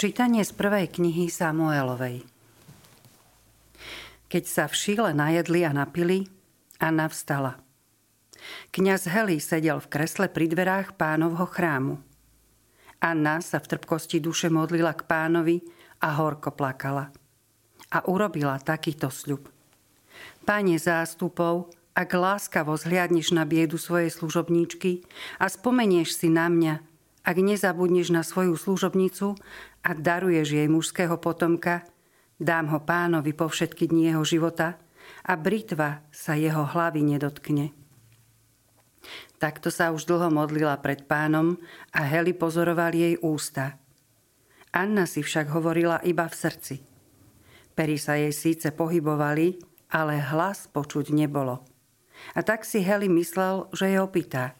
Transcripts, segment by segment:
Čítanie z prvej knihy Samuelovej. Keď sa v šíle najedli a napili, Anna vstala. Kňaz Heli sedel v kresle pri dverách pánovho chrámu. Anna sa v trpkosti duše modlila k pánovi a horko plakala. A urobila takýto sľub. Páne zástupov, ak láskavo zhliadneš na biedu svojej služobníčky a spomenieš si na mňa, ak nezabudneš na svoju služobnicu a daruješ jej mužského potomka, dám ho pánovi po všetky dni jeho života a britva sa jeho hlavy nedotkne. Takto sa už dlho modlila pred pánom a Heli pozoroval jej ústa. Anna si však hovorila iba v srdci. Pery sa jej síce pohybovali, ale hlas počuť nebolo. A tak si Heli myslel, že je opitá.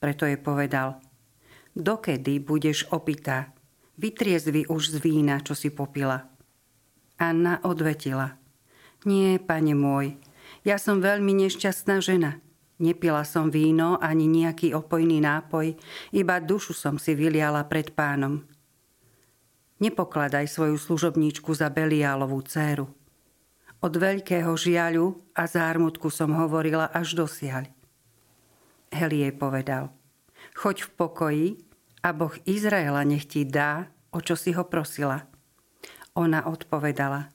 Preto jej povedal, dokedy budeš opitá? Vytriezvi už z vína, čo si popila. Anna odvetila. Nie, pane môj, ja som veľmi nešťastná žena. Nepila som víno ani nejaký opojný nápoj, iba dušu som si vyliala pred pánom. Nepokladaj svoju služobníčku za Beliálovú dceru. Od veľkého žiaľu a zármutku som hovorila až dosiaľ. Heli jej povedal, choď v pokoji a Boh Izraela nech ti dá, o čo si ho prosila. Ona odpovedala,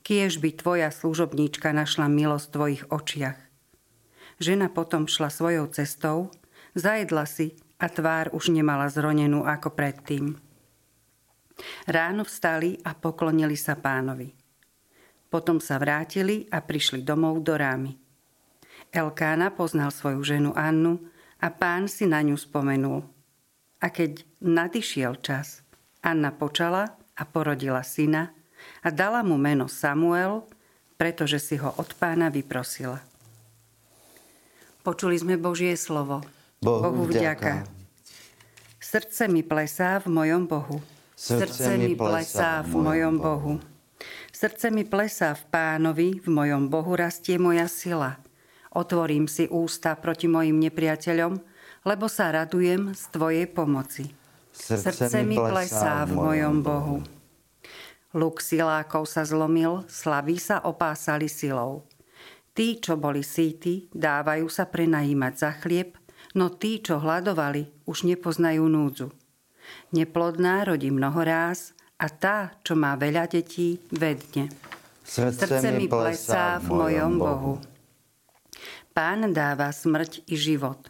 kiež by tvoja služobníčka našla milosť v tvojich očiach. Žena potom šla svojou cestou, zajedla si a tvár už nemala zronenú ako predtým. Ráno vstali a poklonili sa pánovi. Potom sa vrátili a prišli domov do rámy. Elkána poznal svoju ženu Annu a pán si na ňu spomenul – a keď nadišiel čas, Anna počala a porodila syna a dala mu meno Samuel, pretože si ho od pána vyprosila. Počuli sme Božie slovo. Bohu, Bohu vďaka. Srdce mi plesá v mojom Bohu. Srdce mi plesá v mojom Bohu. Srdce mi plesá v pánovi, v mojom Bohu rastie moja sila. Otvorím si ústa proti mojim nepriateľom, lebo sa radujem z Tvojej pomoci. Srdce, Srdce mi plesá v mojom Bohu. Luk silákov sa zlomil, slaví sa opásali silou. Tí, čo boli síti, dávajú sa prenajímať za chlieb, no tí, čo hľadovali, už nepoznajú núdzu. Neplodná rodí mnoho ráz a tá, čo má veľa detí, vedne. Srdce, Srdce mi plesá v mojom Bohu. Pán dáva smrť i život.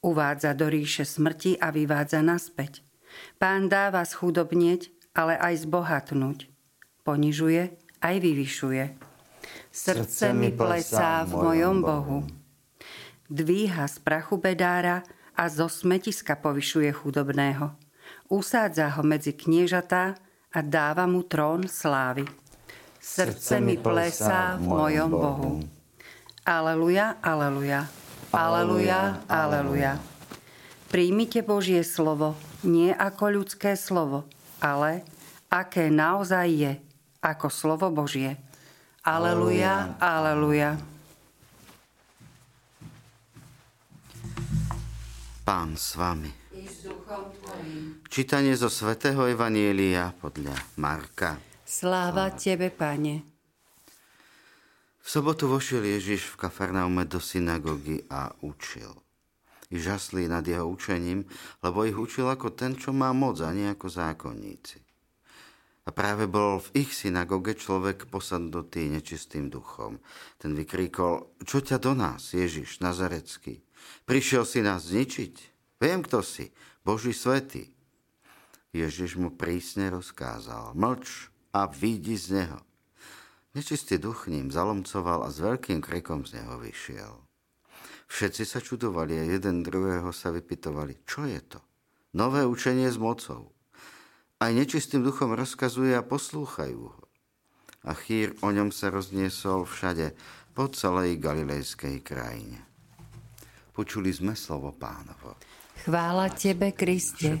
Uvádza do ríše smrti a vyvádza naspäť. Pán dáva schudobnieť, ale aj zbohatnúť. Ponižuje, aj vyvyšuje. Srdce mi plesá v mojom Bohu. Dvíha z prachu bedára a zo smetiska povyšuje chudobného. Usádza ho medzi kniežatá a dáva mu trón slávy. Srdce mi plesá v mojom Bohu. Aleluja, aleluja. Aleluja, aleluja. Príjmite Božie slovo nie ako ľudské slovo, ale aké naozaj je, ako slovo Božie. Aleluja, aleluja. Pán s vami. Čítanie zo svätého Evanielia podľa Marka. Sláva Tebe, Pane. V sobotu vošiel Ježiš v Kafarnaume do synagógy a učil. I žasli nad jeho učením, lebo ich učil ako ten, čo má moc a nie ako zákonníci. A práve bol v ich synagóge človek posadnutý nečistým duchom. Ten vykríkol, čo ťa do nás, Ježiš, Nazarecký? Prišiel si nás zničiť? Viem, kto si, Boží svetý. Ježiš mu prísne rozkázal, mlč a vidí z neho. Nečistý duch ním zalomcoval a s veľkým krikom z neho vyšiel. Všetci sa čudovali a jeden druhého sa vypitovali, čo je to? Nové učenie s mocou. Aj nečistým duchom rozkazuje a poslúchajú ho. A chýr o ňom sa rozniesol všade, po celej galilejskej krajine. Počuli sme slovo pánovo. Chvála Tebe, Kriste.